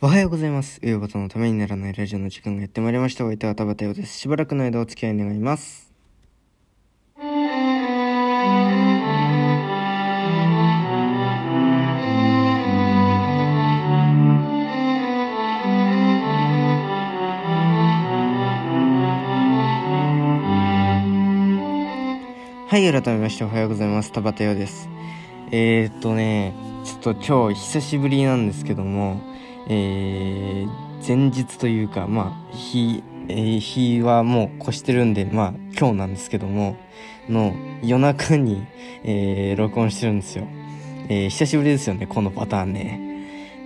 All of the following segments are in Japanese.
おはようございます。うよばとのためにならないラジオの時間がやってまいりました。お相手は田畑ようです。しばらくの間お付き合い願います。はい、改めましておはようございます。田畑ようです。えー、っとね、ちょっと今日久しぶりなんですけども、えー、前日というか、まあ、日、えー日はもう越してるんで、まあ、今日なんですけども、の夜中に、えー録音してるんですよ。えー久しぶりですよね、このパターンね。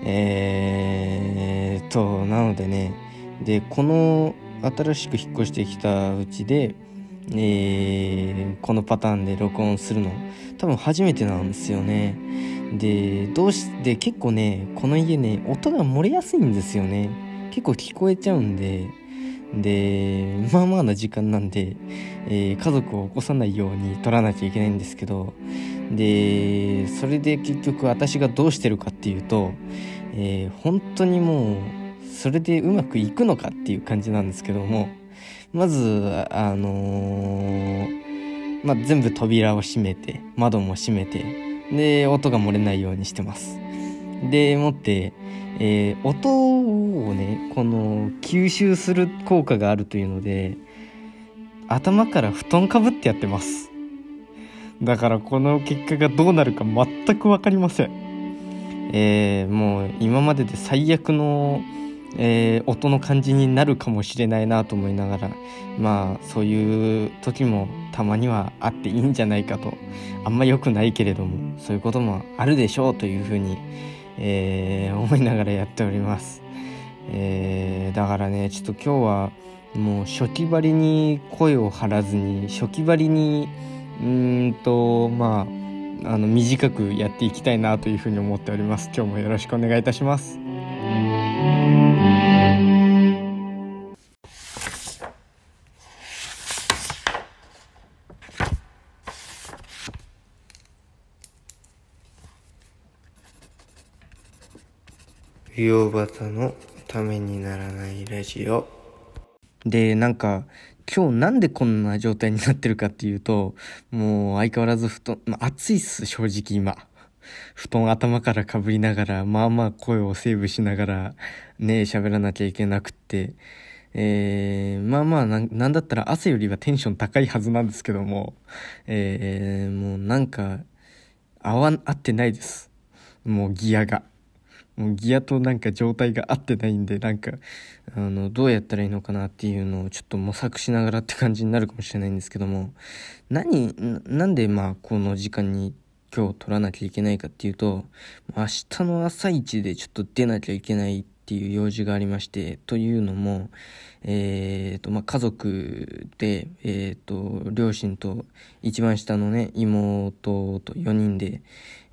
えーと、なのでね、で、この新しく引っ越してきたうちで、えーこのパターンで録音するの多分初めてなんですよねでどうして結構ねこの家ね音が漏れやすいんですよね。結構聞こえちゃうんで。でまあまあな時間なんで、えー家族を起こさないように撮らなきゃいけないんですけど。でそれで結局私がどうしてるかっていうと、えー本当にもうそれでうまくいくのかっていう感じなんですけども。まずあのーまあ、全部扉を閉めて窓も閉めてで音が漏れないようにしてます。でもって、えー音をねこの吸収する効果があるというので頭から布団かぶってやってます。だからこの結果がどうなるか全く分かりません。えーもう今までで最悪の、えー音の感じになるかもしれないなと思いながらまあそういう時もたまにはあっていいんじゃないかとあんま良くないけれどもそういうこともあるでしょうというふうに、えー思いながらやっております、えーだからねちょっと今日はもう初期張りに声を張らずに初期張りにうんとまああの短くやっていきたいなというふうに思っております。今日もよろしくお願いいたします。洋端のためにならないラジオ。でなんか今日なんでこんな状態になってるかっていうともう相変わらず布団、まあ、暑いっす正直今。布団頭からかぶりながらまあまあ声をセーブしながらね喋らなきゃいけなくって。えー、まあまあななんだったら汗よりはテンション高いはずなんですけどもえー、もうなんか合わ合ってないです。もうギアが。もうギアとなんか状態が合ってないんでなんかあのどうやったらいいのかなっていうのをちょっと模索しながらって感じになるかもしれないんですけども何なんでまあこの時間に今日取らなきゃいけないかっていうと明日の朝一でちょっと出なきゃいけないっていう用事がありましてというのもえーとまあ、家族で、えー、と両親と一番下のね妹と4人で、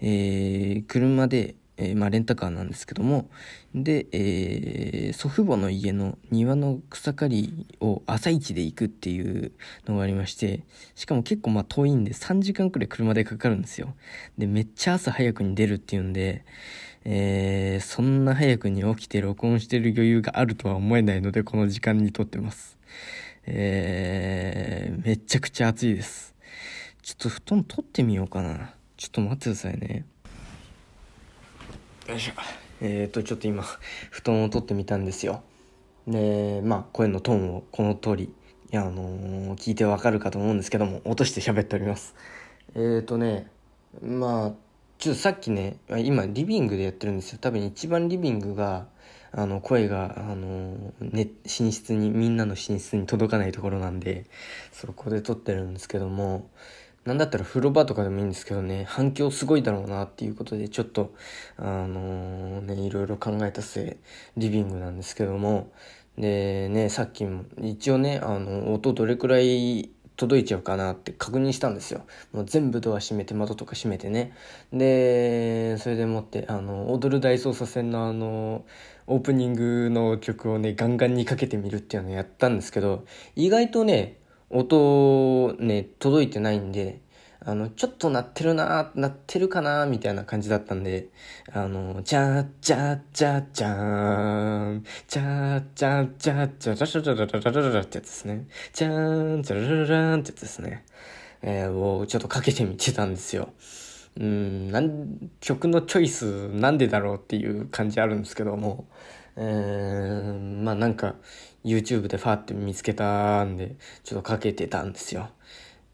えー車で、えーまあ、レンタカーなんですけどもで、えー祖父母の家の庭の草刈りを朝一で行くっていうのがありましてしかも結構まあ遠いんで3時間くらい車でかかるんですよ。でめっちゃ朝早くに出るっていうんでえーそんな早くに起きて録音してる余裕があるとは思えないのでこの時間に撮ってます。えーめちゃくちゃ暑いです。ちょっと布団取ってみようかな。ちょっと待ってくださいね。よいしょ。えーとちょっと今布団を取ってみたんですよ。でまあ声のトーンをこの通りいやあのー聞いてわかるかと思うんですけども落として喋っております。えーとねまあちょっとさっきね今リビングでやってるんですよ。多分一番リビングがあの声があの、ね、寝室にみんなの寝室に届かないところなんでそこで撮ってるんですけどもなんだったら風呂場とかでもいいんですけどね反響すごいだろうなっていうことでちょっとあのねいろいろ考えた末リビングなんですけどもでねさっきも一応ねあの音どれくらい届いちゃうかなって確認したんですよ。もう全部ドア閉めて窓とか閉めてね。でそれでもってあの踊る大捜査線のあのオープニングの曲をねガンガンにかけてみるっていうのをやったんですけど意外とね音ね、届いてないんで、あの、ちょっと鳴ってるな鳴ってるかなみたいな感じだったんで、あの、チャチャチャチャーン、チャチャチャチャチャチャチャチャチャチャチャってやつですね。チャーン、チャラララーンってやつですね。えー、をちょっとかけてみてたんですよ。うん、なん、曲のチョイスなんでだろうっていう感じあるんですけども、えー、まあなんか、YouTube でファーって見つけたんで、ちょっとかけてたんですよ。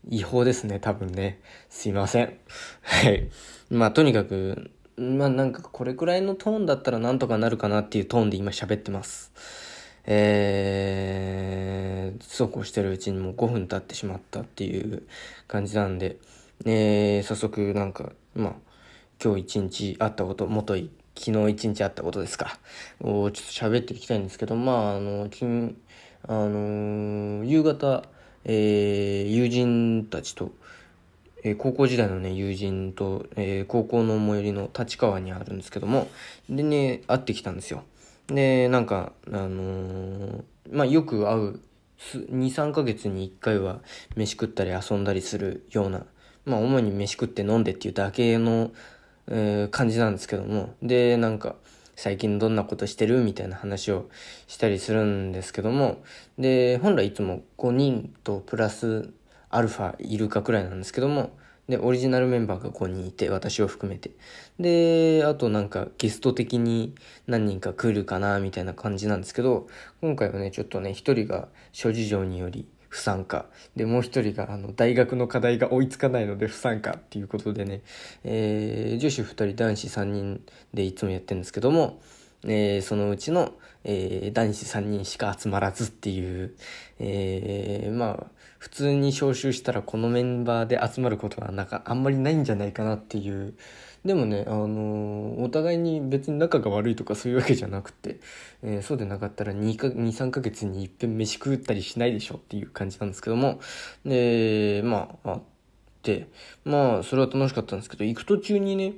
違法ですね、多分ね。すいません。はい。まあ、とにかく、まあなんかこれくらいのトーンだったらなんとかなるかなっていうトーンで今喋ってます。えー、そうこうしてるうちにもう5分経ってしまったっていう感じなんで、えー、早速なんか、まあ、今日一日あったこと、もとい、昨日一日あったことですか。をちょっと喋っていきたいんですけど、まあ、あの、金、あのー、夕方、えー、友人たちと、えー、高校時代のね、友人と、えー、高校の最寄りの立川にあるんですけども、でね、会ってきたんですよ。で、なんか、あのー、まあ、よく会う、2、3ヶ月に1回は飯食ったり遊んだりするような、まあ、主に飯食って飲んでっていうだけの、え、感じなんですけども、で、なんか、最近どんなことしてるみたいな話をしたりするんですけども、で、本来いつも5人とプラスアルファいるかくらいなんですけども、で、オリジナルメンバーが5人いて、私を含めて。で、あとなんかゲスト的に何人か来るかな、みたいな感じなんですけど、今回はね、ちょっとね、一人が諸事情により不参加。で、もう一人が、あの、大学の課題が追いつかないので不参加っていうことでね、えー、女子二人、男子三人でいつもやってるんですけども、えー、そのうちの、えー、男子3人しか集まらずっていう、えー、まあ、普通に招集したらこのメンバーで集まることはなんかあんまりないんじゃないかなっていう。でもね、あの、お互いに別に仲が悪いとかそういうわけじゃなくて、えー、そうでなかったら2か、2、3ヶ月に一遍飯食ったりしないでしょっていう感じなんですけども、で、まあ、あって、まあ、それは楽しかったんですけど、行く途中にね、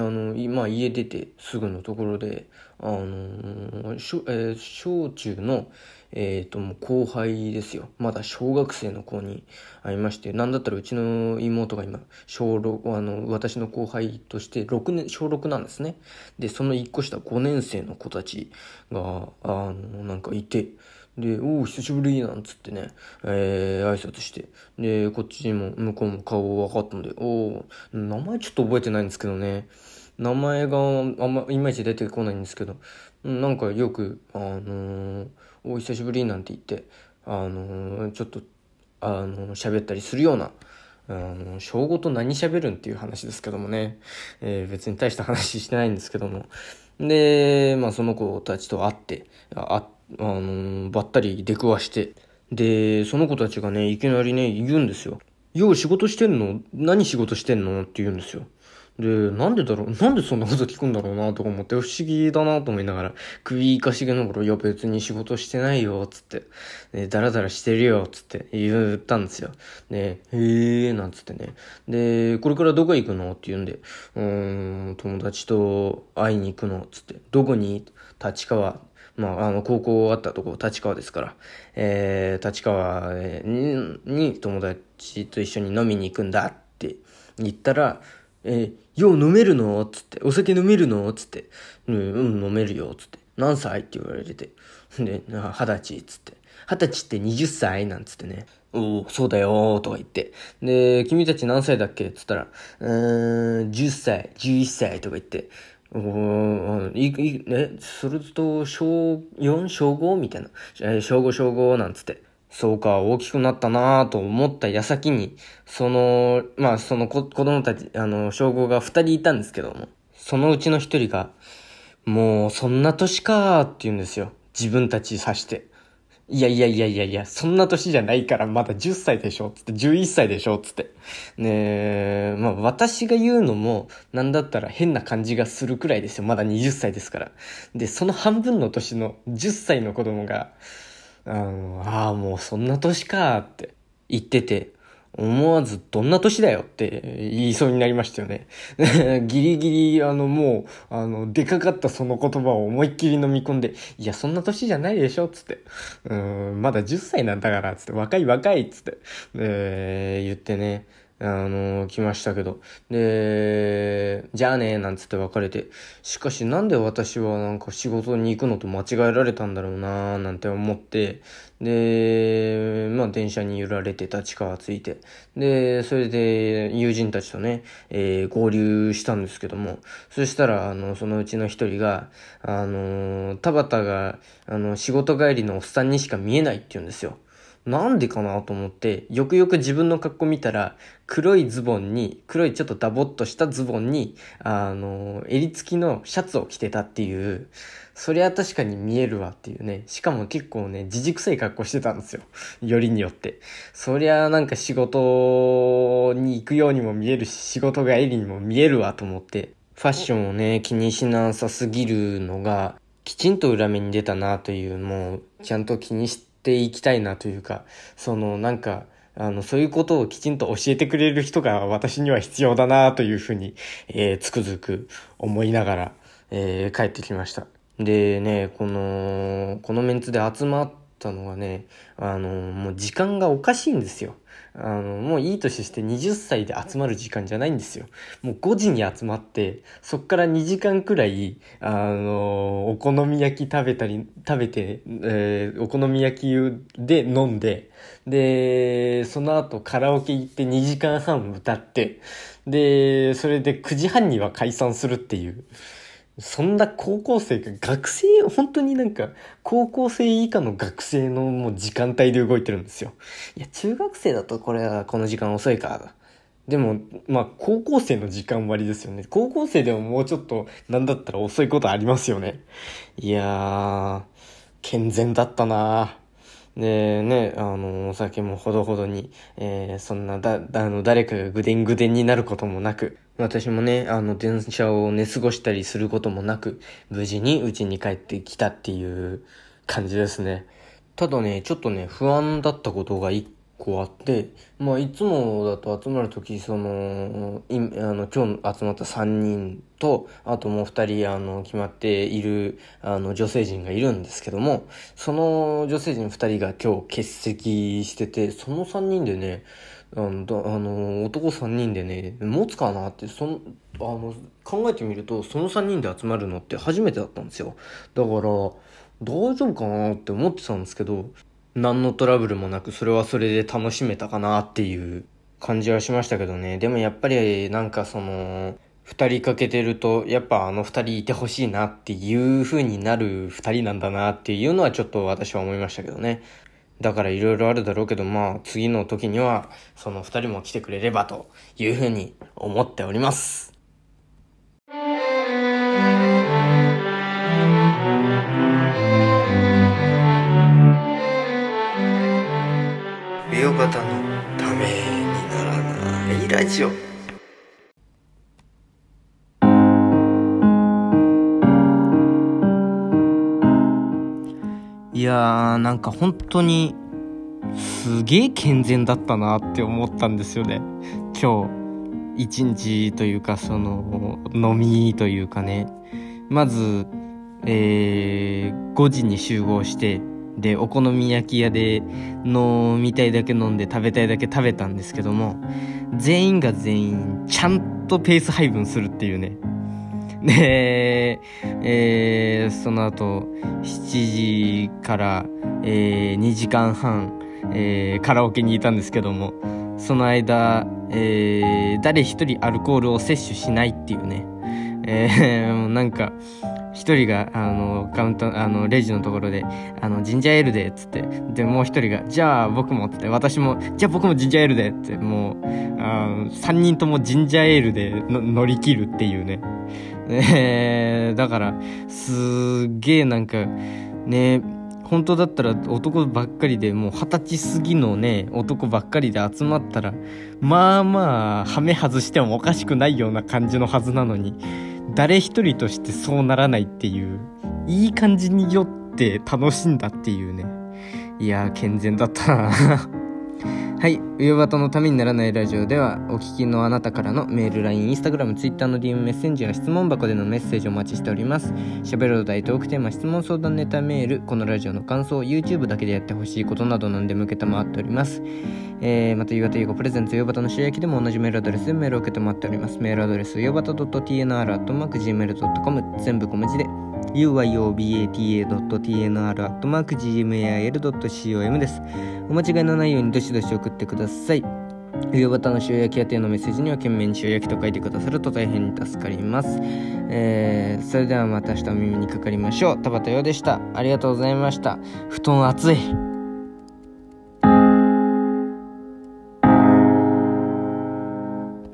あの、まあ、家出てすぐのところで、あのしょ、えー、小中の、えっ、ー、と、もう後輩ですよ。まだ小学生の子に会いまして、なんだったらうちの妹が今、小6、あの、私の後輩として6年、小6なんですね。で、その1個下5年生の子たちが、あの、なんかいて、で、おお、久しぶりなんつってね、えー、挨拶して。で、こっちも、向こうも顔分かったんで、おお、名前ちょっと覚えてないんですけどね。名前があんま、いまいち出てこないんですけど、なんかよく、あのー、お久しぶりなんて言って、あのー、ちょっと、あのー、喋ったりするような、あの、小5と何喋るんっていう話ですけどもね、えー、別に大した話してないんですけども。で、まあその子たちと会って、あ、あのばったり出くわして、で、その子たちがね、いきなりね、言うんですよ。よう仕事してんの？何仕事してんの？って言うんですよ。で、なんでだろう？なんでそんなこと聞くんだろうなとか思って不思議だなと思いながら、首かしげながら、いや別に仕事してないよ、つって。で、ダラダラしてるよ、つって言ったんですよ。で、へー、なんつってね。で、これからどこ行くの？って言うんで、うん、友達と会いに行くの、つって。どこに？立川。まあ、あの、高校あったとこ、立川ですから。えー、立川に友達と一緒に飲みに行くんだって言ったら、えー、よう飲めるの？つって、お酒飲めるの？つって、うん、うん、飲めるよ、つって。何歳？って言われて。で、二十歳、つって。二十歳って20歳なんつってね。おお、そうだよとか言って。で、君たち何歳だっけ？つったら、うーん、10歳、11歳とか言って。おー、い、い、ね、すると、小4、小 5? みたいな。え、小5、小5なんつって。そうか、大きくなったなぁと思った矢先に、その、まあ、その子供たち、あの、小5が二人いたんですけども、そのうちの一人が、もう、そんな年かーって言うんですよ。自分たち指して。いやいやいやいやいや、そんな歳じゃないからまだ10歳でしょつって、11歳でしょつって。ねえ、まあ私が言うのも、なんだったら変な感じがするくらいですよ。まだ20歳ですから。で、その半分の年の10歳の子供が、あの、ああ、もうそんな年かって言ってて、思わずどんな年だよって言いそうになりましたよね。ギリギリ、あの、もう、あの、出かかったその言葉を思いっきり飲み込んで、いや、そんな年じゃないでしょつって。うん、まだ10歳なんだから、つって、若い若いつって、えー、言ってね、あの、来ましたけど。で、じゃあね、なんつって別れて。しかしなんで私はなんか仕事に行くのと間違えられたんだろうななんて思って、で、まあ電車に揺られて立川着いて。で、それで友人たちとね、えー、合流したんですけども、そしたら、あの、そのうちの一人が、あの、田畑が、あの、仕事帰りのおっさんにしか見えないって言うんですよ。なんでかなと思って、よくよく自分の格好見たら、黒いズボンに、黒いちょっとダボっとしたズボンに、あの、襟付きのシャツを着てたっていう、そりゃ確かに見えるわっていうね。しかも結構ね、じじくさい格好してたんですよ。よりによって。そりゃなんか仕事に行くようにも見えるし、仕事帰りにも見えるわと思って、ファッションをね、気にしなさすぎるのが、きちんと裏目に出たなという、もう、ちゃんと気にして、いきたいなというか、そのなんか、あの、そういうことをきちんと教えてくれる人が私には必要だなというふうに、えー、つくづく思いながら、えー、帰ってきました。でね、この、このメンツで集まったのがね、あの、もう時間がおかしいんですよ。あの、もういい年して20歳で集まる時間じゃないんですよ。もう5時に集まって、そっから2時間くらい、あの、お好み焼き食べたり、食べて、えー、お好み焼きで飲んで、で、その後カラオケ行って2時間半歌って、で、それで9時半には解散するっていう。そんな高校生が学生、本当になんか高校生以下の学生のもう時間帯で動いてるんですよ。いや、中学生だとこれはこの時間遅いか。でも、まあ、高校生の時間割ですよね。高校生でももうちょっと、なんだったら遅いことありますよね。いやー、健全だったなーでね、あの、お酒もほどほどに、えー、そんな、だ、あの、誰かがぐでんぐでんになることもなく、私もね、あの、電車を寝過ごしたりすることもなく、無事に家に帰ってきたっていう感じですね。ただね、ちょっとね、不安だったことが一個あって、まあ、いつもだと集まるとき、その、いあの、今日集まった3人と、あともう2人、あの、決まっている、あの、女性陣がいるんですけども、その女性陣2人が今日欠席してて、その3人でね、あの、あの男3人でね、持つかなって、その、あの、考えてみると、その3人で集まるのって初めてだったんですよ。だから、大丈夫かなって思ってたんですけど、何のトラブルもなく、それはそれで楽しめたかなっていう感じはしましたけどね。でもやっぱりなんかその、二人かけてると、やっぱあの二人いてほしいなっていう風になる二人なんだなっていうのはちょっと私は思いましたけどね。だから色々あるだろうけど、まあ次の時にはその二人も来てくれればという風に思っております。方のためにならないラジオ。いやーなんか本当にすげえ健全だったなって思ったんですよね。今日一日というかその飲みというかね。まずえー、5時に集合してでお好み焼き屋で飲みたいだけ飲んで食べたいだけ食べたんですけども全員が全員ちゃんとペース配分するっていうね。で、えー、その後7時から、えー、2時間半、えー、カラオケにいたんですけどもその間、えー、誰一人アルコールを摂取しないっていうね、えー、なんか一人が、あの、カウント、あの、レジのところで、あの、ジンジャーエールで、つって、で、もう一人が、じゃあ僕も、つって、私も、じゃあ僕もジンジャーエールで、って、もう、あの、三人ともジンジャーエールで乗り切るっていうね。えー、だから、すっげえなんか、ね、本当だったら男ばっかりでもう二十歳過ぎのね男ばっかりで集まったらまあまあハメ外してもおかしくないような感じのはずなのに。誰一人としてそうならないっていう、いい感じに酔って楽しんだっていうね。いやー、健全だったなはい。ウヨバトのためにならないラジオでは、お聞きのあなたからのメール、LINE、Instagram、Twitter の DM メッセンジや質問箱でのメッセージをお待ちしております。喋るお題、トークテーマ、質問相談ネタメール、このラジオの感想、YouTube だけでやってほしいことなど何でも受けたまっております。えー、また、夕方ゆうごプレゼント、ウヨバトの収益でも同じメールアドレスでメールを受けてもらっております。メールアドレス、ウヨバタ .tnr.gmail.com 全部小文字で uyobata.tnr.gmail.com です。お間違いのないようにどしどし送ってください。冬バタの塩焼き宛のメッセージには懸命に塩焼きと書いてくださると大変に助かります。えー、それではまた明日お耳にかかりましょう。田畑洋でした。ありがとうございました。布団熱い。